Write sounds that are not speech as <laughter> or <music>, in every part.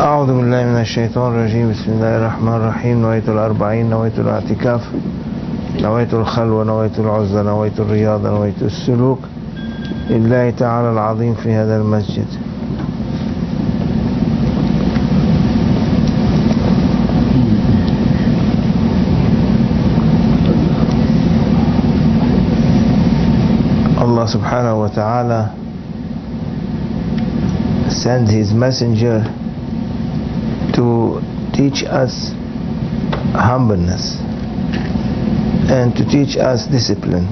أعوذ بالله من الشيطان الرجيم. بسم الله الرحمن الرحيم. نويت الأربعين نويت الاعتكاف نويت الخلوة نويت العزلة نويت الرياضة نويت السلوك لله تعالى العظيم في هذا المسجد. Subhanahu wa ta'ala sent his messenger to teach us humbleness and to teach us discipline.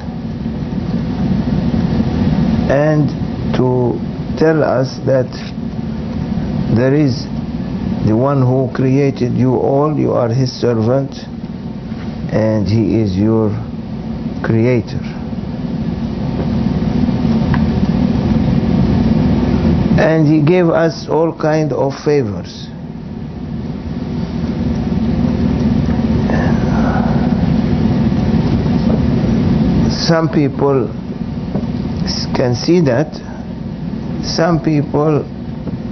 And to tell us that there is the one who created you all you are his servant and he is your creator. And he gave us all kind of favors some people can see that some people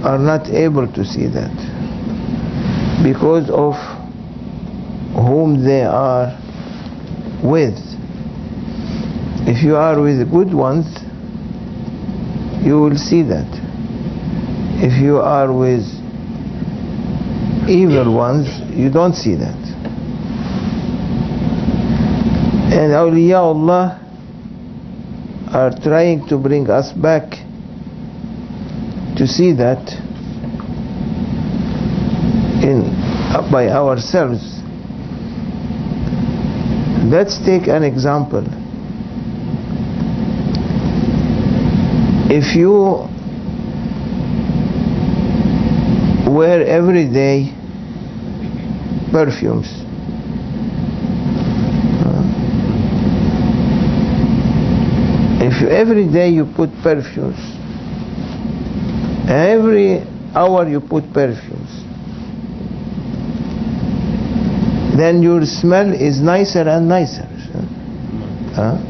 are not able to see that. Because of whom they are with. If you are with good ones you will see that. If you are with evil ones you don't see that. And awliyaullah are trying to bring us back to see that in uh, by ourselves. Let's take an example. If you wear every day perfumes if you, every day you put perfumes every hour you put perfumes then your smell is nicer and nicer. Huh?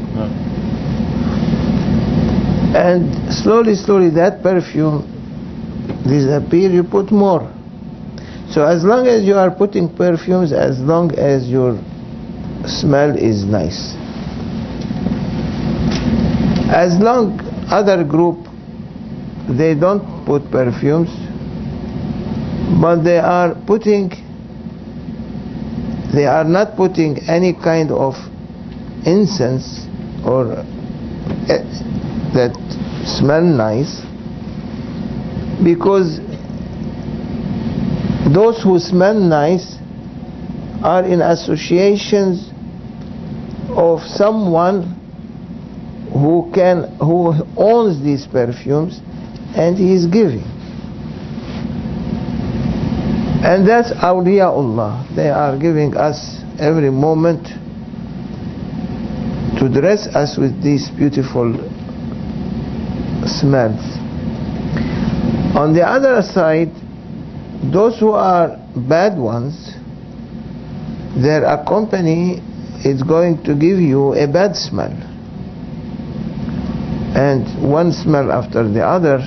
and slowly slowly that perfume disappear you put more. So as long as you are putting perfumes as long as your smell is nice as long other group they don't put perfumes but they are putting they are not putting any kind of incense or uh, that smell nice because those who smell nice are in associations of someone who can who owns these perfumes and he is giving. And that's awliyaullah. They are giving us every moment to dress us with these beautiful smells. On the other side those who are bad ones their company is going to give you a bad smell and one smell after the other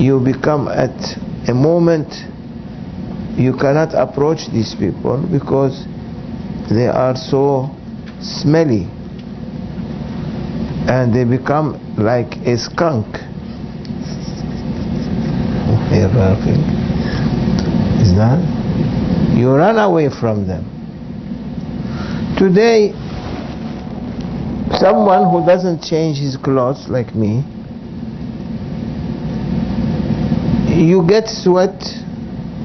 you become at a moment you cannot approach these people because they are so smelly and they become like a skunk. Is that? You run away from them. Today someone who doesn't change his clothes like me you get sweat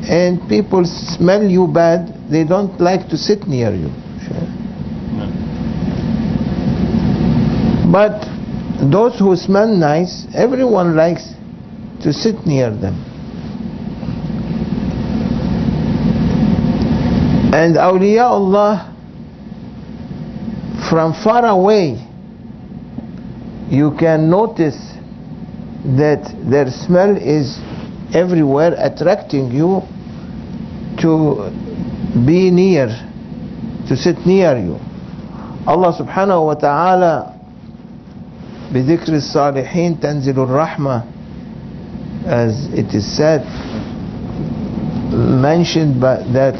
and people smell you bad they don't like to sit near you. But those who smell nice everyone likes to sit near them. And awliyaullah from far away you can notice that their smell is everywhere attracting you to be near to sit near you Allah subhanahu wa ta'ala بذكر الصالحين تنزل الرحمة as it is said mentioned by, that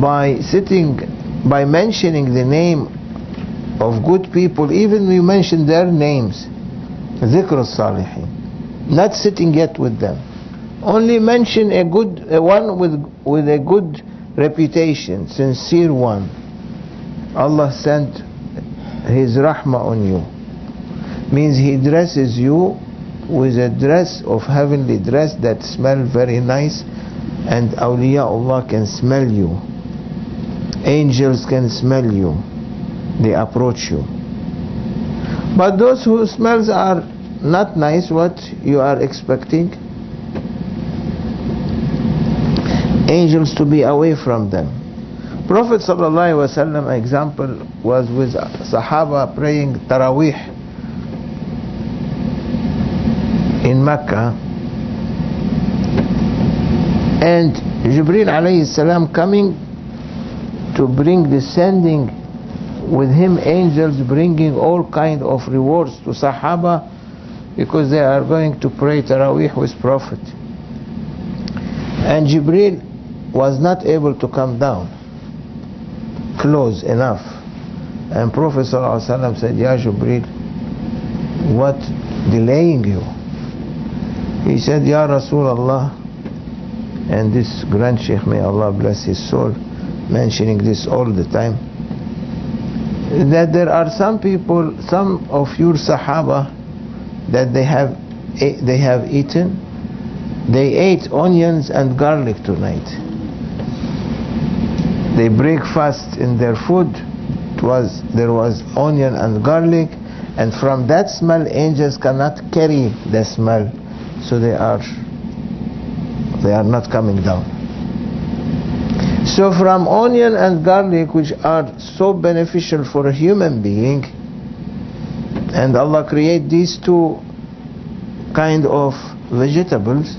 by sitting, by mentioning the name of good people, even we mention their names, ذكر الصالحين, not sitting yet with them. Only mention a good a one with with a good reputation, sincere one. Allah sent His rahmah on you. Means He dresses you with a dress of heavenly dress that smell very nice and awliyaullah can smell you angels can smell you. They approach you. But those whose smells are not nice what you are expecting? Angels to be away from them. Prophet sallallahu example was with sahaba praying tarawih in Mecca and Jibril alayhi salam coming to bring descending with him angels bringing all kind of rewards to Sahaba because they are going to pray Taraweeh with Prophet. And Jibril was not able to come down. Close enough. And Prophet ﷺ said Ya Jibril what delaying you? He said, Ya Rasulullah, and this Grand Sheikh, may Allah bless his soul, mentioning this all the time, that there are some people, some of your Sahaba, that they have, eh, they have eaten, they ate onions and garlic tonight. They break fast in their food. It was, there was onion and garlic, and from that smell, angels cannot carry the smell so they are they are not coming down so from onion and garlic which are so beneficial for a human being and Allah create these two kind of vegetables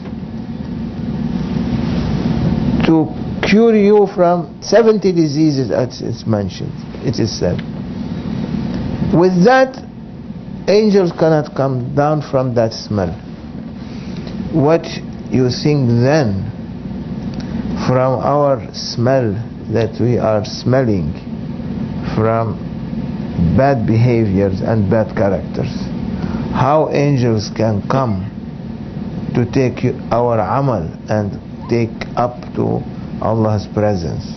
to cure you from 70 diseases as it's mentioned it is said. With that angels cannot come down from that smell. What you think then from our smell that we are smelling from bad behaviors and bad characters. How angels can come to take our amal and take up to Allah's presence.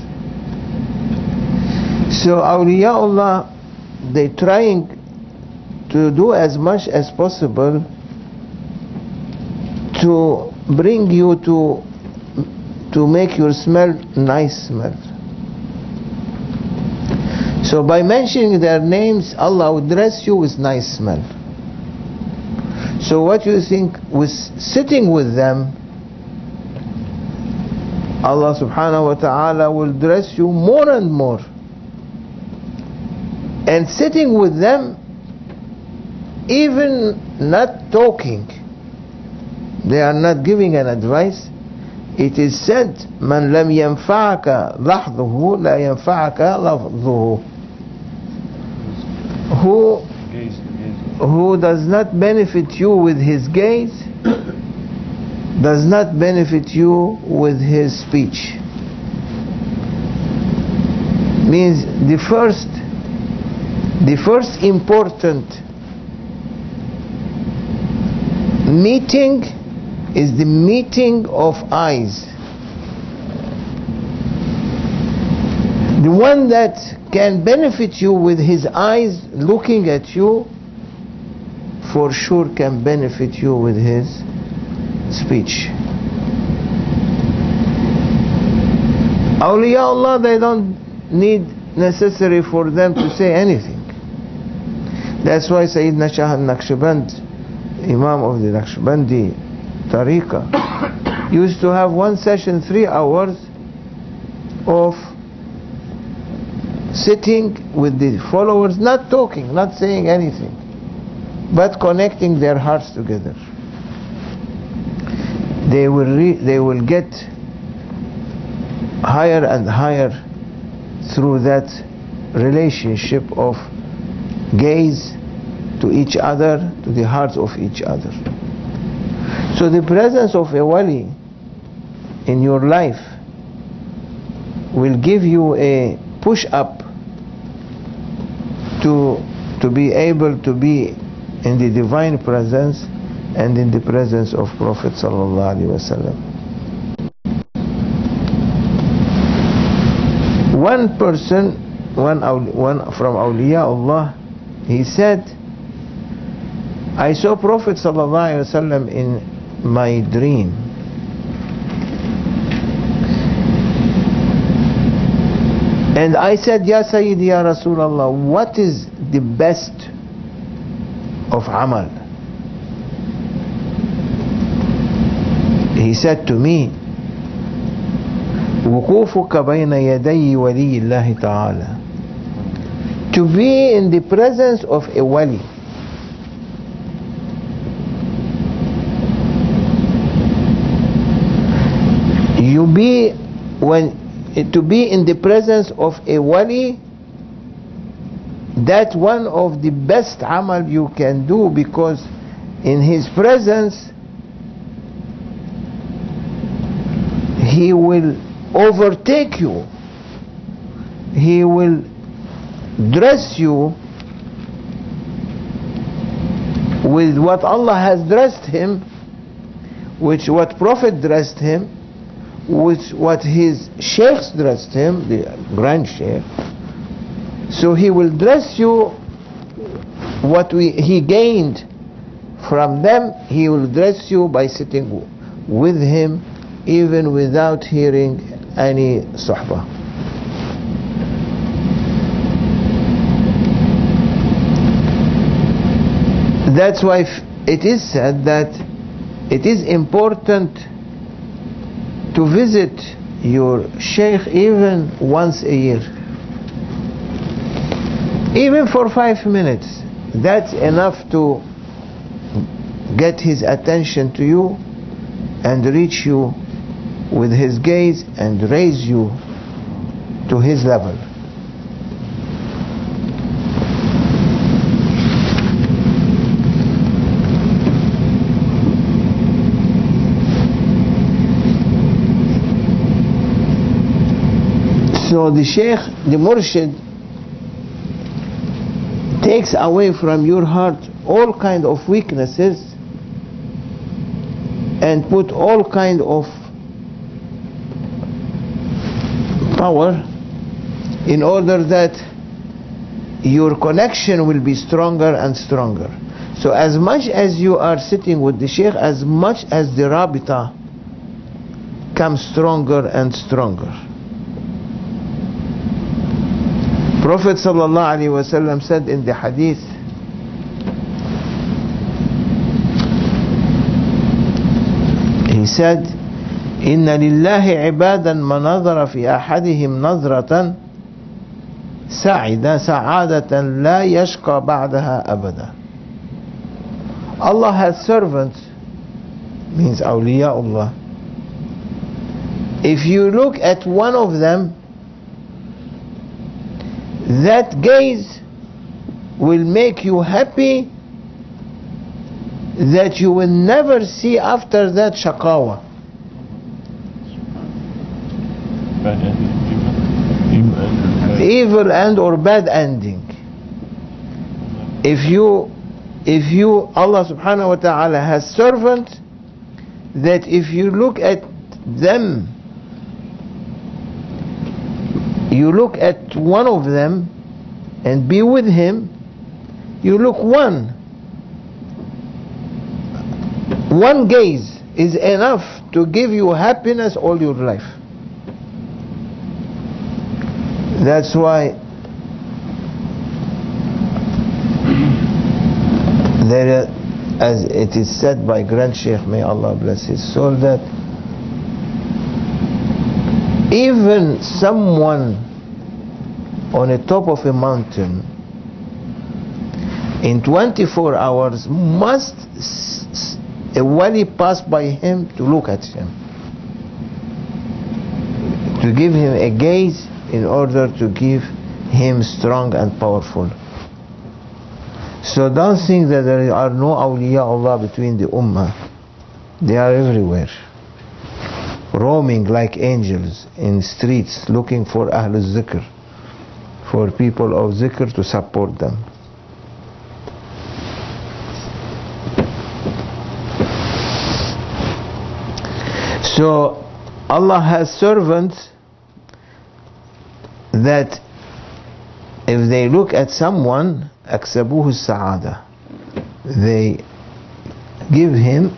So awliyaullah they trying to do as much as possible to bring you to to make your smell nice smell. So by mentioning their names Allah would dress you with nice smell. So what you think with sitting with them Allah subhanahu wa ta'ala will dress you more and more. And sitting with them even not talking they are not giving an advice it is said من لم ينفعك لحظه لا ينفعك لفظه who who does not benefit you with his gaze does not benefit you with his speech means the first the first important meeting is the meeting of eyes. The one that can benefit you with his eyes looking at you, for sure can benefit you with his speech. Awliyaullah, they don't need necessary for them to say anything. That's why Sayyidina Shah al-Naqshband, Imam of the Naqshbandi tariqah used to have one session three hours of sitting with the followers not talking not saying anything but connecting their hearts together. They will they will get higher and higher through that relationship of gaze to each other to the hearts of each other so the presence of a wali in your life will give you a push up to to be able to be in the divine presence and in the presence of Prophet sallallahu alaihi wasallam. One person, one one from awliya Allah, he said, I saw Prophet sallallahu alaihi wasallam in my dream. And I said, Ya Sayyidi, Ya Rasulullah, what is the best of amal? He said to me, وقوفك بين يدي ولي الله تعالى to be in the presence of a wali you be when eh, to be in the presence of a wali that one of the best amal you can do because in his presence he will overtake you. He will dress you with what Allah has dressed him which what prophet dressed him with what his sheikhs dressed him, the grand sheikh. So he will dress you what we, he gained from them, he will dress you by sitting with him even without hearing any suhbah. That's why it is said that it is important to visit your sheikh even once a year. Even for five minutes. That's enough to get his attention to you and reach you with his gaze and raise you to his level So the Sheikh, the Murshid, takes away from your heart all kind of weaknesses and put all kind of power in order that your connection will be stronger and stronger. So as much as you are sitting with the Sheikh, as much as the Rabita comes stronger and stronger. Prophet ﷺ said in the hadith he said إن لله عبادا ما نظر في أحدهم نظرة سعد سعادة لا يشقى بعدها أبدا Allah has servants means awliya Allah if you look at one of them that gaze will make you happy that you will never see after that shakawa. Evil end or bad ending. If you if you Allah subhanahu wa ta'ala has servants that if you look at them you look at one of them and be with him, you look one. One gaze is enough to give you happiness all your life. That's why there, as it is said by Grand Sheikh, may Allah bless his soul, that even someone on the top of a mountain in 24 hours must a wali pass by him to look at him. To give him a gaze in order to give him strong and powerful. So don't think that there are no awliya Allah between the ummah. They are everywhere roaming like angels in streets looking for Ahlul Zikr, for people of Zikr to support them. So Allah has servants that if they look at someone أكسبوه السعادة they give him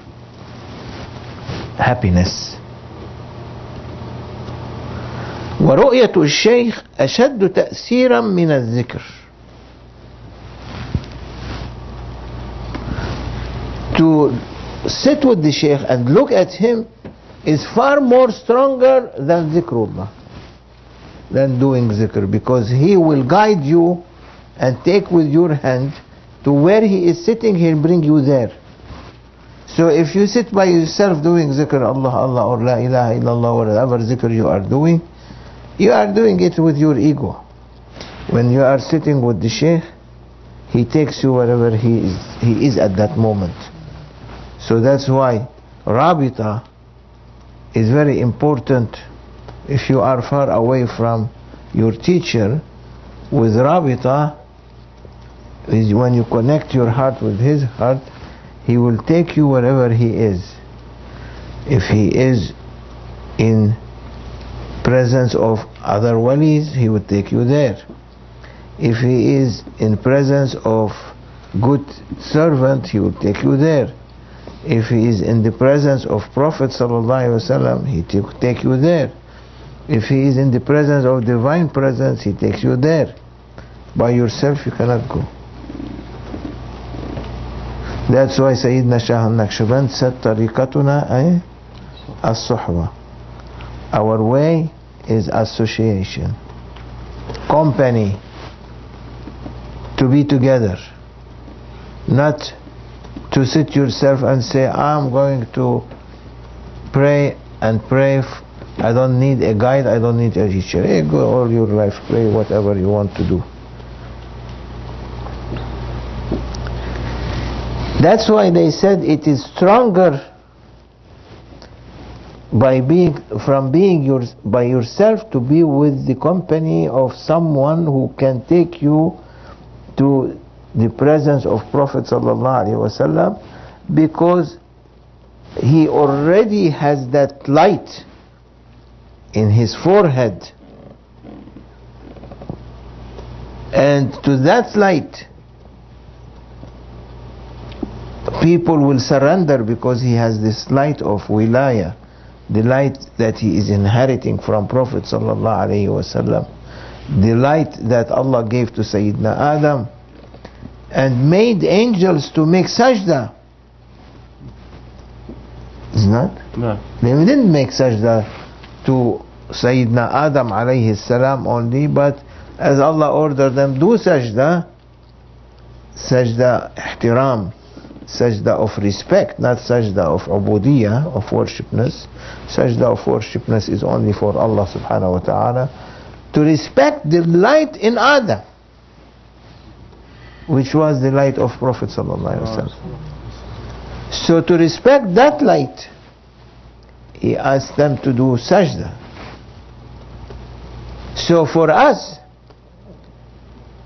happiness ورؤية الشيخ أشد تأثيرا من الذكر to sit with the sheikh and look at him is far more stronger than zikrullah than doing zikr because he will guide you and take with your hand to where he is sitting he'll bring you there so if you sit by yourself doing zikr Allah Allah or la ilaha illallah or whatever zikr you are doing you are doing it with your ego. When you are sitting with the sheikh he takes you wherever he is he is at that moment. So that's why rabita is very important. If you are far away from your teacher with rabita is when you connect your heart with his heart he will take you wherever he is. If he is in presence of other walis, he would take you there. If he is in presence of good servant, he will take you there. If he is in the presence of Prophet وسلم, he will take you there. If he is in the presence of divine presence, he takes you there. By yourself you cannot go. That's why Sayyidina Shah al-nakshaband said, طريقتنا eh? As-Suhbah our way is association. Company. To be together. Not to sit yourself and say I'm going to pray and pray I don't need a guide I don't need a teacher. Hey, go all your life pray whatever you want to do. That's why they said it is stronger by being from being your, by yourself to be with the company of someone who can take you to the presence of Prophet wasallam because he already has that light in his forehead. And to that light people will surrender because he has this light of wilaya the light that he is inheriting from prophet sallallahu alaihi wasallam the light that Allah gave to Sayyidina Adam and made angels to make sajda. Is not? No. they didn't make sajda to Sayyidina Adam alayhi salam only but as Allah ordered them do sajda. Sajda ihtiram sajda of respect not sajda of ubudiyah of worshipness. Sajda of worshipness is only for Allah subhanahu wa ta'ala to respect the light in Adam which was the light of Prophet sallallahu alaihi wasallam so to respect that light he asked them to do sajda. So for us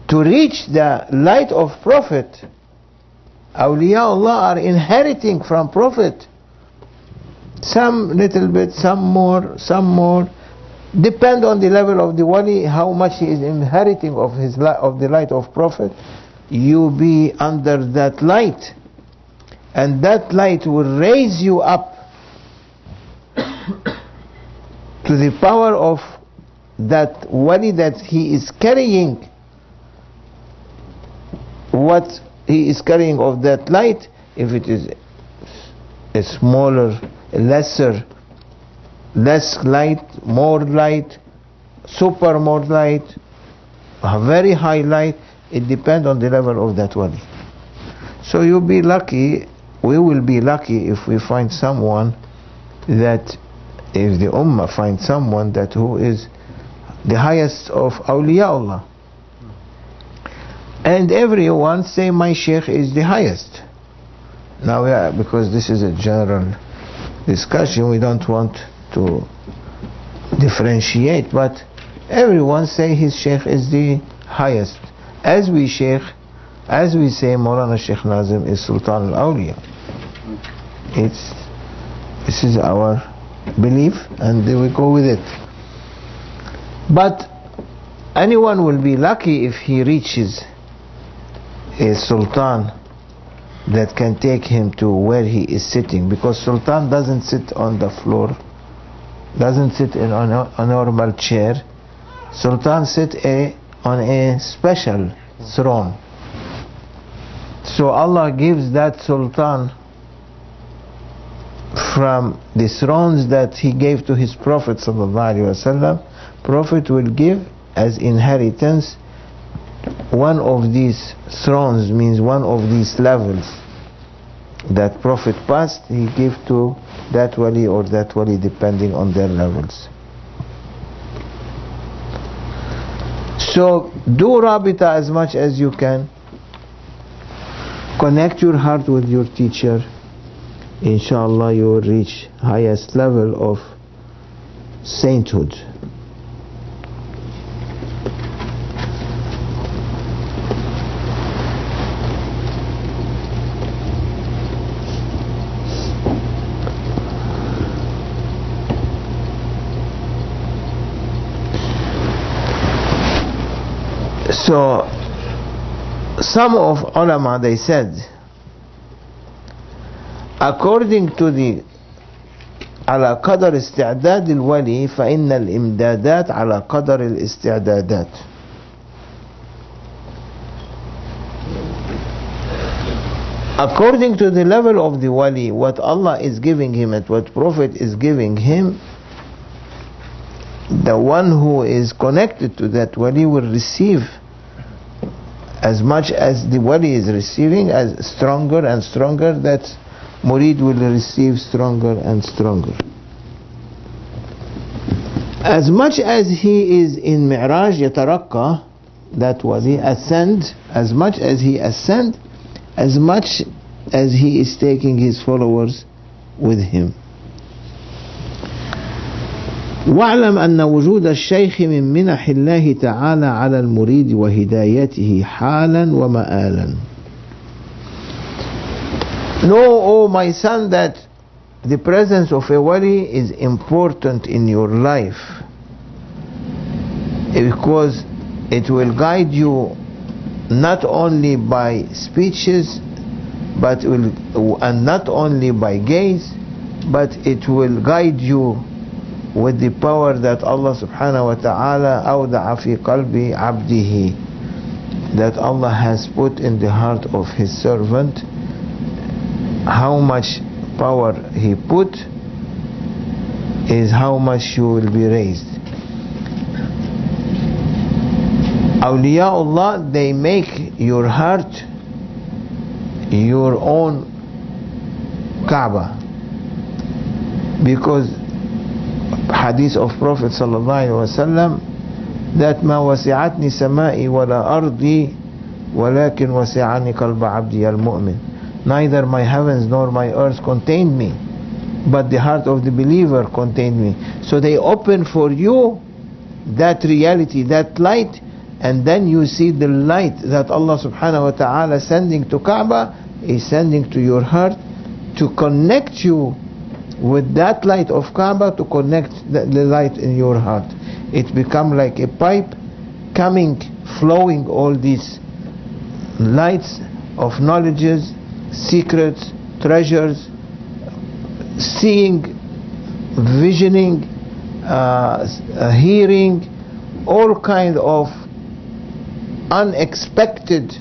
to reach the light of Prophet awliya Allah are inheriting from Prophet. Some little bit some more some more. Depend on the level of the wali how much he is inheriting of his of the light of Prophet. You be under that light. And that light will raise you up <coughs> to the power of that wali that he is carrying. What he is carrying of that light if it is a smaller a lesser less light more light super more light a very high light it depends on the level of that wali so you'll be lucky we will be lucky if we find someone that if the ummah finds someone that who is the highest of awliya Allah and everyone say my sheikh is the highest now yeah because this is a general discussion we don't want to differentiate, but everyone say his sheikh is the highest. As we sheikh, as we say Maulana Sheikh Nazim is Sultan al-Awliya. It's, this is our belief and we go with it. But anyone will be lucky if he reaches a sultan that can take him to where he is sitting. Because sultan doesn't sit on the floor doesn't sit in a, normal chair. Sultan sit a, on a special throne. So allah gives that sultan from the thrones that he gave to his prophet sallallahu prophet will give as inheritance one of these thrones means one of these levels that prophet passed he gave to that wali or that wali depending on their levels. So do rabita as much as you can. Connect your heart with your teacher. Inshallah you will reach highest level of sainthood So some of ulama they said according to the على قدر استعداد الولي فإن الإمدادات على قدر الاستعدادات According to the level of the wali, what Allah is giving him and what Prophet is giving him, the one who is connected to that wali will receive as much as the wali is receiving, as stronger and stronger, that murid will receive stronger and stronger. As much as he is in Mi'raj Yatarakka, that wali, ascend, as much as he ascend, as much as he is taking his followers with him. واعلم أن وجود الشيخ من منح الله تعالى على المريد وهدايته حالا ومآلا Know, O my son, that the presence of a wali is important in your life because it will guide you not only by speeches but will and not only by gaze but it will guide you with the power that Allah subhanahu wa ta'ala awda'a fi qalbi abdihi. That Allah has put in the heart of his servant how much power he put is how much you will be raised. Awliyaullah they make your heart your own Kaaba. Because hadith of Prophet sallallahu alaihi wasallam that ما وسعتني سمائي ولا أرضي ولكن وسعني قلب عبدي المؤمن neither my heavens nor my earth contained me but the heart of the believer contained me so they open for you that reality that light and then you see the light that Allah subhanahu wa ta'ala sending to Kaaba is sending to your heart to connect you with that light of Kaaba to connect the, light in your heart. It become like a pipe coming, flowing all these lights of knowledges, secrets, treasures, seeing, visioning, uh, uh, hearing, all kind of unexpected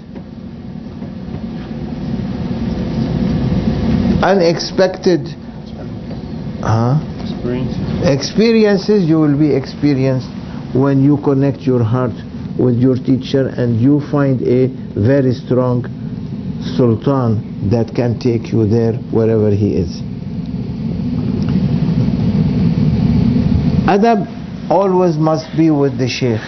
unexpected huh? Experiences. experiences you will be experienced when you connect your heart with your teacher and you find a very strong sultan that can take you there wherever he is adab always must be with the sheikh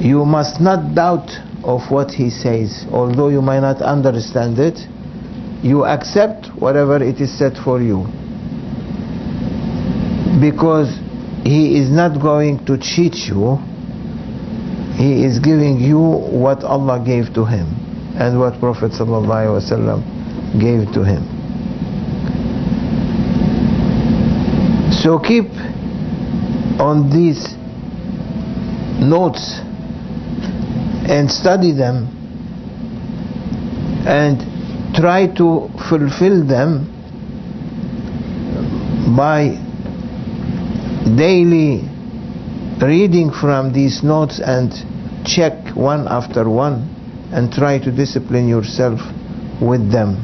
you must not doubt of what he says although you might not understand it you accept whatever it is said for you because he is not going to cheat you he is giving you what Allah gave to him and what Prophet ﷺ gave to him. So keep on these notes and study them and try to fulfill them by daily reading from these notes and check one after one and try to discipline yourself with them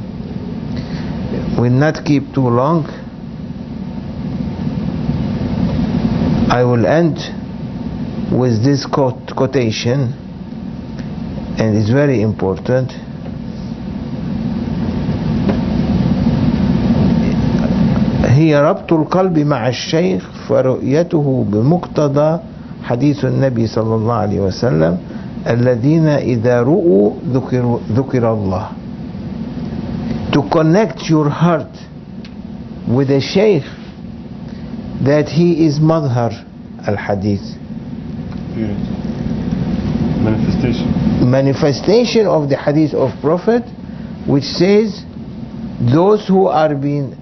will not keep too long I will end with this quote, quotation and it's very important هي ربط القلب مع الشيخ فرؤيته بمقتضى حديث النبي صلى الله عليه وسلم الذين إذا رؤوا ذكر, ذكر الله to connect your heart with a sheikh that he is madhar al-hadith manifestation manifestation of the hadith of prophet which says those who are being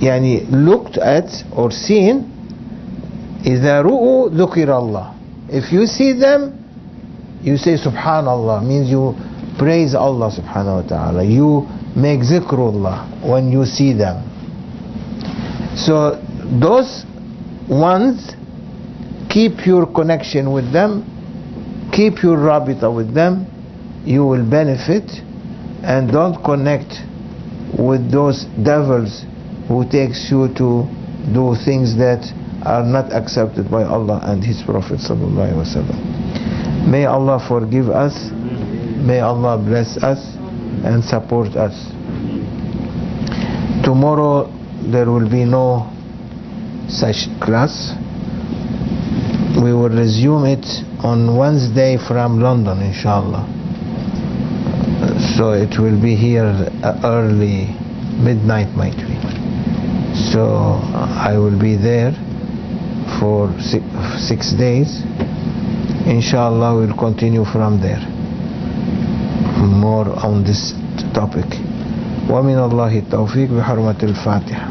يعني looked at or seen إذا رؤوا ذكر الله if you see them you say subhanallah means you praise Allah subhanahu wa ta'ala you make zikrullah when you see them so those ones keep your connection with them keep your rabita with them you will benefit and don't connect with those devils who takes you to do things that are not accepted by Allah and His Prophet. May Allah forgive us. May Allah bless us and support us. Tomorrow there will be no such class. We will resume it on Wednesday from London, inshallah. So it will be here early, midnight might be So I will be there for six, six days. Inshallah, we'll continue from there. More on this topic. ومن الله التوفيق بحرمة الفاتحة